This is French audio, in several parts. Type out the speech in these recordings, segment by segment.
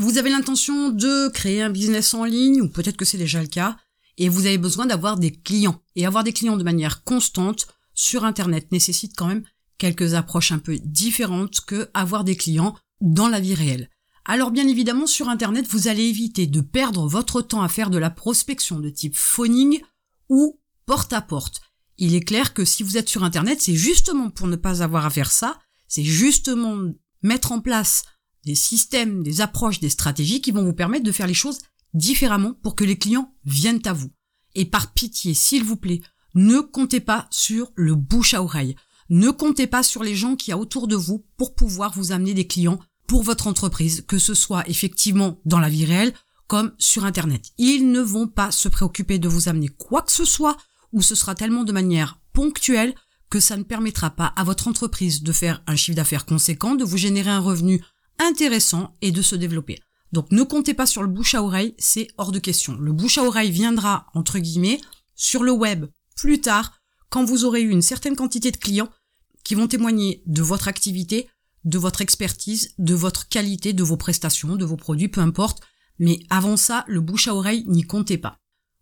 Vous avez l'intention de créer un business en ligne, ou peut-être que c'est déjà le cas, et vous avez besoin d'avoir des clients. Et avoir des clients de manière constante sur Internet nécessite quand même quelques approches un peu différentes que avoir des clients dans la vie réelle. Alors bien évidemment, sur Internet, vous allez éviter de perdre votre temps à faire de la prospection de type phoning ou porte à porte. Il est clair que si vous êtes sur Internet, c'est justement pour ne pas avoir à faire ça, c'est justement mettre en place des systèmes, des approches, des stratégies qui vont vous permettre de faire les choses différemment pour que les clients viennent à vous. Et par pitié, s'il vous plaît, ne comptez pas sur le bouche à oreille. Ne comptez pas sur les gens qui y a autour de vous pour pouvoir vous amener des clients pour votre entreprise, que ce soit effectivement dans la vie réelle comme sur Internet. Ils ne vont pas se préoccuper de vous amener quoi que ce soit ou ce sera tellement de manière ponctuelle que ça ne permettra pas à votre entreprise de faire un chiffre d'affaires conséquent, de vous générer un revenu intéressant et de se développer. Donc ne comptez pas sur le bouche à oreille, c'est hors de question. Le bouche à oreille viendra, entre guillemets, sur le web plus tard, quand vous aurez eu une certaine quantité de clients qui vont témoigner de votre activité, de votre expertise, de votre qualité, de vos prestations, de vos produits, peu importe. Mais avant ça, le bouche à oreille n'y comptez pas.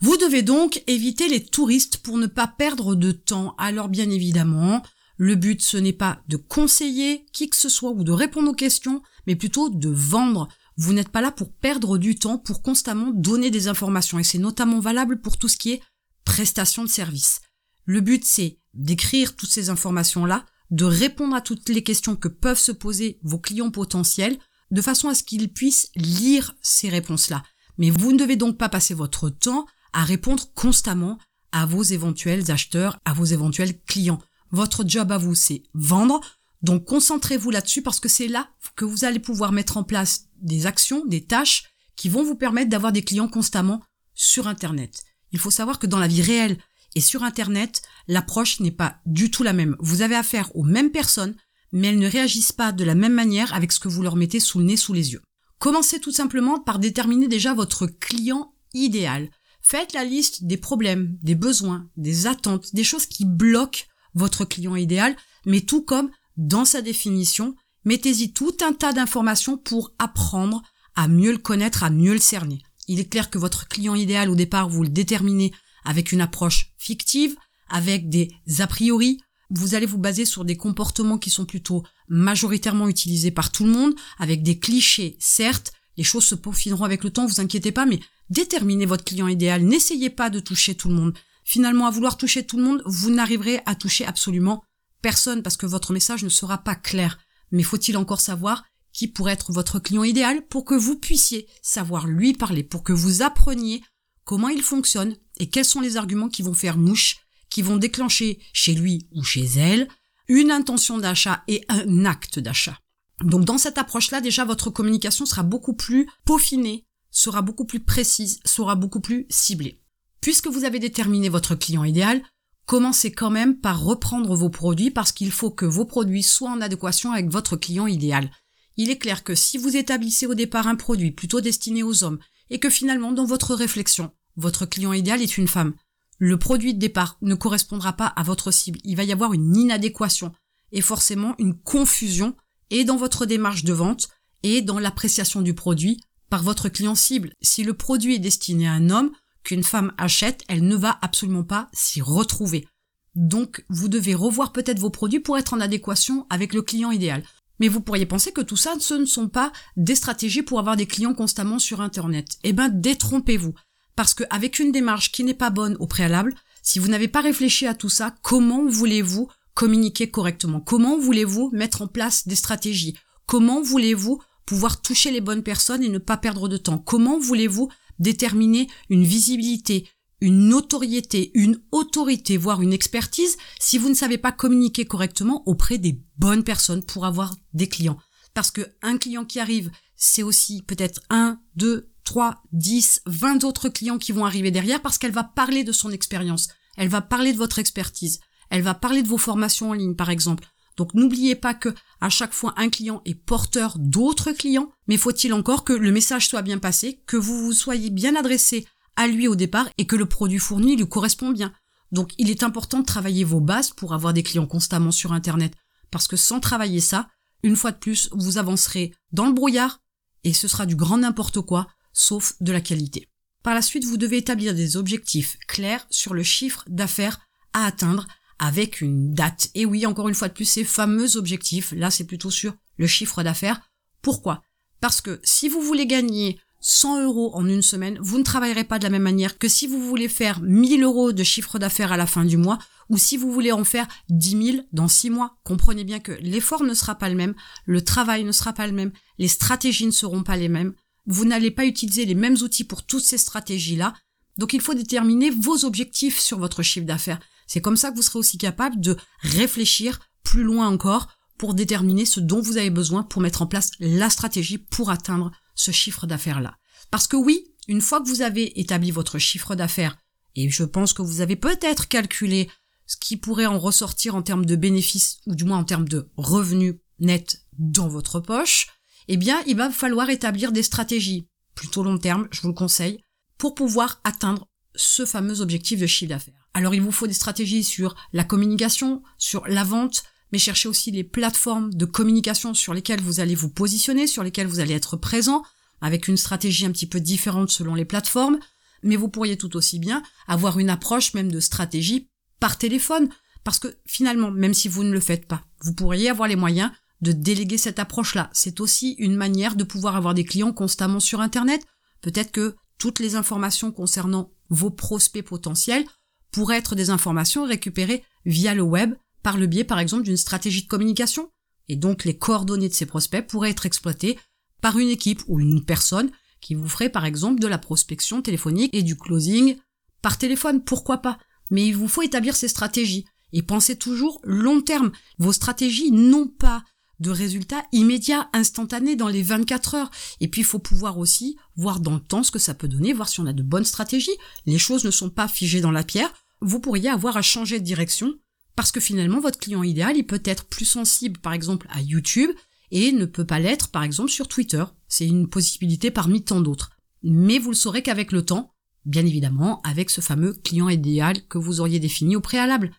Vous devez donc éviter les touristes pour ne pas perdre de temps. Alors bien évidemment, le but ce n'est pas de conseiller qui que ce soit ou de répondre aux questions, mais plutôt de vendre. Vous n'êtes pas là pour perdre du temps, pour constamment donner des informations. Et c'est notamment valable pour tout ce qui est prestation de service. Le but c'est d'écrire toutes ces informations-là, de répondre à toutes les questions que peuvent se poser vos clients potentiels, de façon à ce qu'ils puissent lire ces réponses-là. Mais vous ne devez donc pas passer votre temps à répondre constamment à vos éventuels acheteurs, à vos éventuels clients. Votre job à vous, c'est vendre. Donc concentrez-vous là-dessus parce que c'est là que vous allez pouvoir mettre en place des actions, des tâches qui vont vous permettre d'avoir des clients constamment sur Internet. Il faut savoir que dans la vie réelle, et sur Internet, l'approche n'est pas du tout la même. Vous avez affaire aux mêmes personnes, mais elles ne réagissent pas de la même manière avec ce que vous leur mettez sous le nez, sous les yeux. Commencez tout simplement par déterminer déjà votre client idéal. Faites la liste des problèmes, des besoins, des attentes, des choses qui bloquent votre client idéal, mais tout comme dans sa définition, mettez-y tout un tas d'informations pour apprendre à mieux le connaître, à mieux le cerner. Il est clair que votre client idéal au départ, vous le déterminez avec une approche fictive, avec des a priori. Vous allez vous baser sur des comportements qui sont plutôt majoritairement utilisés par tout le monde, avec des clichés, certes. Les choses se peaufineront avec le temps, vous inquiétez pas, mais déterminez votre client idéal. N'essayez pas de toucher tout le monde. Finalement, à vouloir toucher tout le monde, vous n'arriverez à toucher absolument personne parce que votre message ne sera pas clair. Mais faut-il encore savoir qui pourrait être votre client idéal pour que vous puissiez savoir lui parler, pour que vous appreniez comment il fonctionne et quels sont les arguments qui vont faire mouche, qui vont déclencher chez lui ou chez elle une intention d'achat et un acte d'achat. Donc dans cette approche-là, déjà, votre communication sera beaucoup plus peaufinée, sera beaucoup plus précise, sera beaucoup plus ciblée. Puisque vous avez déterminé votre client idéal, commencez quand même par reprendre vos produits parce qu'il faut que vos produits soient en adéquation avec votre client idéal. Il est clair que si vous établissez au départ un produit plutôt destiné aux hommes et que finalement dans votre réflexion, votre client idéal est une femme. Le produit de départ ne correspondra pas à votre cible. Il va y avoir une inadéquation et forcément une confusion et dans votre démarche de vente et dans l'appréciation du produit par votre client cible. Si le produit est destiné à un homme qu'une femme achète, elle ne va absolument pas s'y retrouver. Donc, vous devez revoir peut-être vos produits pour être en adéquation avec le client idéal. Mais vous pourriez penser que tout ça, ce ne sont pas des stratégies pour avoir des clients constamment sur Internet. Eh ben, détrompez-vous. Parce qu'avec une démarche qui n'est pas bonne au préalable, si vous n'avez pas réfléchi à tout ça, comment voulez-vous communiquer correctement? Comment voulez-vous mettre en place des stratégies? Comment voulez-vous pouvoir toucher les bonnes personnes et ne pas perdre de temps? Comment voulez-vous déterminer une visibilité, une notoriété, une autorité, voire une expertise si vous ne savez pas communiquer correctement auprès des bonnes personnes pour avoir des clients. Parce que un client qui arrive, c'est aussi peut-être un, deux, 3, 10, 20 autres clients qui vont arriver derrière parce qu'elle va parler de son expérience, elle va parler de votre expertise, elle va parler de vos formations en ligne par exemple. Donc n'oubliez pas que à chaque fois un client est porteur d'autres clients, mais faut-il encore que le message soit bien passé, que vous vous soyez bien adressé à lui au départ et que le produit fourni lui correspond bien. Donc il est important de travailler vos bases pour avoir des clients constamment sur internet parce que sans travailler ça, une fois de plus, vous avancerez dans le brouillard et ce sera du grand n'importe quoi, sauf de la qualité. Par la suite, vous devez établir des objectifs clairs sur le chiffre d'affaires à atteindre avec une date. Et oui, encore une fois de plus, ces fameux objectifs, là c'est plutôt sur le chiffre d'affaires. Pourquoi? Parce que si vous voulez gagner 100 euros en une semaine, vous ne travaillerez pas de la même manière que si vous voulez faire 1000 euros de chiffre d'affaires à la fin du mois ou si vous voulez en faire 10 000 dans 6 mois. Comprenez bien que l'effort ne sera pas le même, le travail ne sera pas le même, les stratégies ne seront pas les mêmes. Vous n'allez pas utiliser les mêmes outils pour toutes ces stratégies-là. Donc il faut déterminer vos objectifs sur votre chiffre d'affaires. C'est comme ça que vous serez aussi capable de réfléchir plus loin encore pour déterminer ce dont vous avez besoin pour mettre en place la stratégie pour atteindre ce chiffre d'affaires-là. Parce que oui, une fois que vous avez établi votre chiffre d'affaires, et je pense que vous avez peut-être calculé ce qui pourrait en ressortir en termes de bénéfices, ou du moins en termes de revenus nets dans votre poche, eh bien, il va falloir établir des stratégies, plutôt long terme, je vous le conseille, pour pouvoir atteindre ce fameux objectif de chiffre d'affaires. Alors, il vous faut des stratégies sur la communication, sur la vente, mais cherchez aussi les plateformes de communication sur lesquelles vous allez vous positionner, sur lesquelles vous allez être présent, avec une stratégie un petit peu différente selon les plateformes, mais vous pourriez tout aussi bien avoir une approche même de stratégie par téléphone, parce que finalement, même si vous ne le faites pas, vous pourriez avoir les moyens de déléguer cette approche-là. C'est aussi une manière de pouvoir avoir des clients constamment sur Internet. Peut-être que toutes les informations concernant vos prospects potentiels pourraient être des informations récupérées via le web par le biais par exemple d'une stratégie de communication. Et donc les coordonnées de ces prospects pourraient être exploitées par une équipe ou une personne qui vous ferait par exemple de la prospection téléphonique et du closing par téléphone, pourquoi pas? Mais il vous faut établir ces stratégies et pensez toujours long terme. Vos stratégies n'ont pas de résultats immédiats, instantanés dans les 24 heures. Et puis il faut pouvoir aussi voir dans le temps ce que ça peut donner, voir si on a de bonnes stratégies. Les choses ne sont pas figées dans la pierre. Vous pourriez avoir à changer de direction parce que finalement, votre client idéal, il peut être plus sensible, par exemple, à YouTube et ne peut pas l'être, par exemple, sur Twitter. C'est une possibilité parmi tant d'autres. Mais vous le saurez qu'avec le temps, bien évidemment, avec ce fameux client idéal que vous auriez défini au préalable.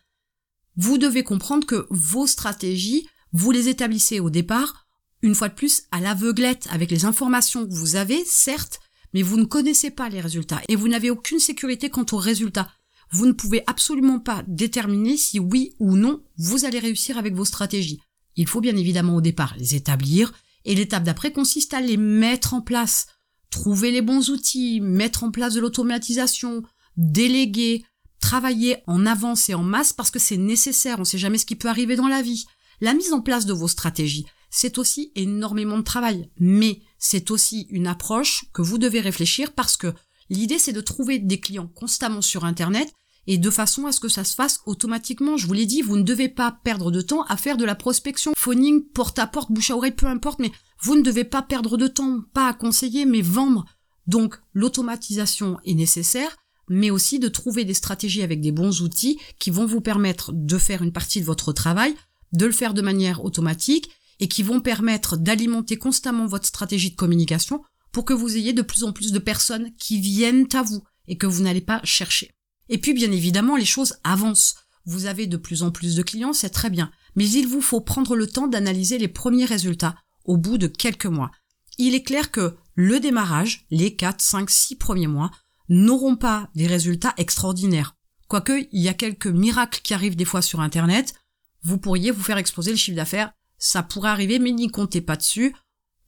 Vous devez comprendre que vos stratégies, vous les établissez au départ, une fois de plus, à l'aveuglette, avec les informations que vous avez, certes, mais vous ne connaissez pas les résultats et vous n'avez aucune sécurité quant aux résultats vous ne pouvez absolument pas déterminer si oui ou non vous allez réussir avec vos stratégies. Il faut bien évidemment au départ les établir, et l'étape d'après consiste à les mettre en place. Trouver les bons outils, mettre en place de l'automatisation, déléguer, travailler en avance et en masse parce que c'est nécessaire, on ne sait jamais ce qui peut arriver dans la vie. La mise en place de vos stratégies, c'est aussi énormément de travail, mais c'est aussi une approche que vous devez réfléchir parce que l'idée c'est de trouver des clients constamment sur Internet et de façon à ce que ça se fasse automatiquement. Je vous l'ai dit, vous ne devez pas perdre de temps à faire de la prospection, phoning, porte à porte, bouche à oreille, peu importe, mais vous ne devez pas perdre de temps, pas à conseiller, mais vendre. Donc l'automatisation est nécessaire, mais aussi de trouver des stratégies avec des bons outils qui vont vous permettre de faire une partie de votre travail, de le faire de manière automatique et qui vont permettre d'alimenter constamment votre stratégie de communication pour que vous ayez de plus en plus de personnes qui viennent à vous et que vous n'allez pas chercher. Et puis bien évidemment, les choses avancent. Vous avez de plus en plus de clients, c'est très bien. Mais il vous faut prendre le temps d'analyser les premiers résultats au bout de quelques mois. Il est clair que le démarrage, les 4, 5, 6 premiers mois, n'auront pas des résultats extraordinaires. Quoique, il y a quelques miracles qui arrivent des fois sur Internet, vous pourriez vous faire exploser le chiffre d'affaires. Ça pourrait arriver, mais n'y comptez pas dessus.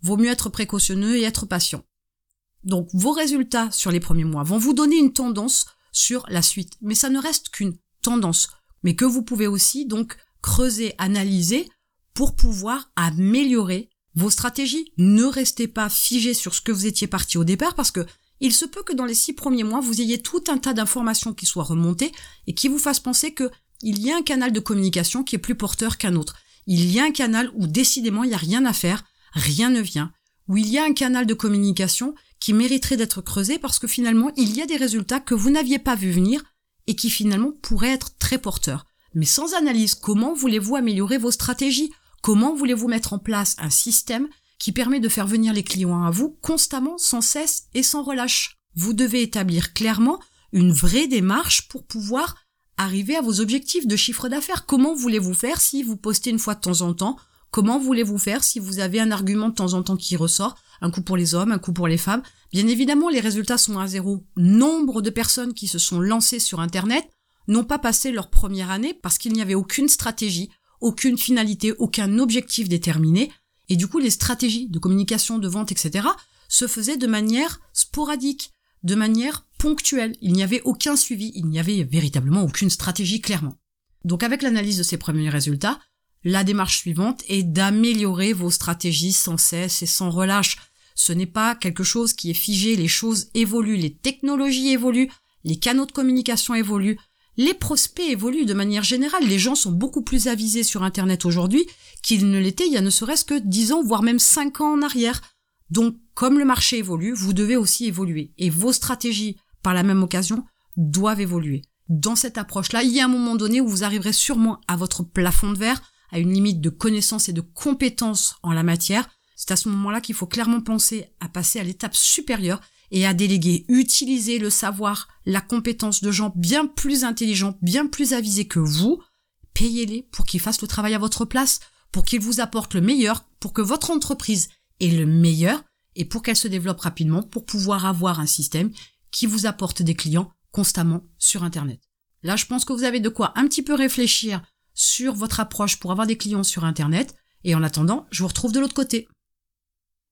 Vaut mieux être précautionneux et être patient. Donc, vos résultats sur les premiers mois vont vous donner une tendance sur la suite. Mais ça ne reste qu'une tendance, mais que vous pouvez aussi donc creuser, analyser pour pouvoir améliorer vos stratégies. Ne restez pas figé sur ce que vous étiez parti au départ parce que il se peut que dans les six premiers mois, vous ayez tout un tas d'informations qui soient remontées et qui vous fassent penser que il y a un canal de communication qui est plus porteur qu'un autre. Il y a un canal où décidément il n'y a rien à faire, rien ne vient, où il y a un canal de communication qui mériterait d'être creusé parce que finalement, il y a des résultats que vous n'aviez pas vu venir et qui finalement pourraient être très porteurs. Mais sans analyse, comment voulez-vous améliorer vos stratégies? Comment voulez-vous mettre en place un système qui permet de faire venir les clients à vous constamment, sans cesse et sans relâche? Vous devez établir clairement une vraie démarche pour pouvoir arriver à vos objectifs de chiffre d'affaires. Comment voulez-vous faire si vous postez une fois de temps en temps? Comment voulez-vous faire si vous avez un argument de temps en temps qui ressort, un coup pour les hommes, un coup pour les femmes Bien évidemment, les résultats sont à zéro. Nombre de personnes qui se sont lancées sur Internet n'ont pas passé leur première année parce qu'il n'y avait aucune stratégie, aucune finalité, aucun objectif déterminé. Et du coup, les stratégies de communication, de vente, etc., se faisaient de manière sporadique, de manière ponctuelle. Il n'y avait aucun suivi, il n'y avait véritablement aucune stratégie clairement. Donc avec l'analyse de ces premiers résultats, la démarche suivante est d'améliorer vos stratégies sans cesse et sans relâche. Ce n'est pas quelque chose qui est figé, les choses évoluent, les technologies évoluent, les canaux de communication évoluent, les prospects évoluent de manière générale. Les gens sont beaucoup plus avisés sur Internet aujourd'hui qu'ils ne l'étaient il y a ne serait-ce que 10 ans, voire même 5 ans en arrière. Donc, comme le marché évolue, vous devez aussi évoluer. Et vos stratégies, par la même occasion, doivent évoluer. Dans cette approche-là, il y a un moment donné où vous arriverez sûrement à votre plafond de verre, à une limite de connaissances et de compétences en la matière, c'est à ce moment-là qu'il faut clairement penser à passer à l'étape supérieure et à déléguer, utiliser le savoir, la compétence de gens bien plus intelligents, bien plus avisés que vous. Payez-les pour qu'ils fassent le travail à votre place, pour qu'ils vous apportent le meilleur, pour que votre entreprise ait le meilleur et pour qu'elle se développe rapidement, pour pouvoir avoir un système qui vous apporte des clients constamment sur Internet. Là, je pense que vous avez de quoi un petit peu réfléchir sur votre approche pour avoir des clients sur Internet. Et en attendant, je vous retrouve de l'autre côté.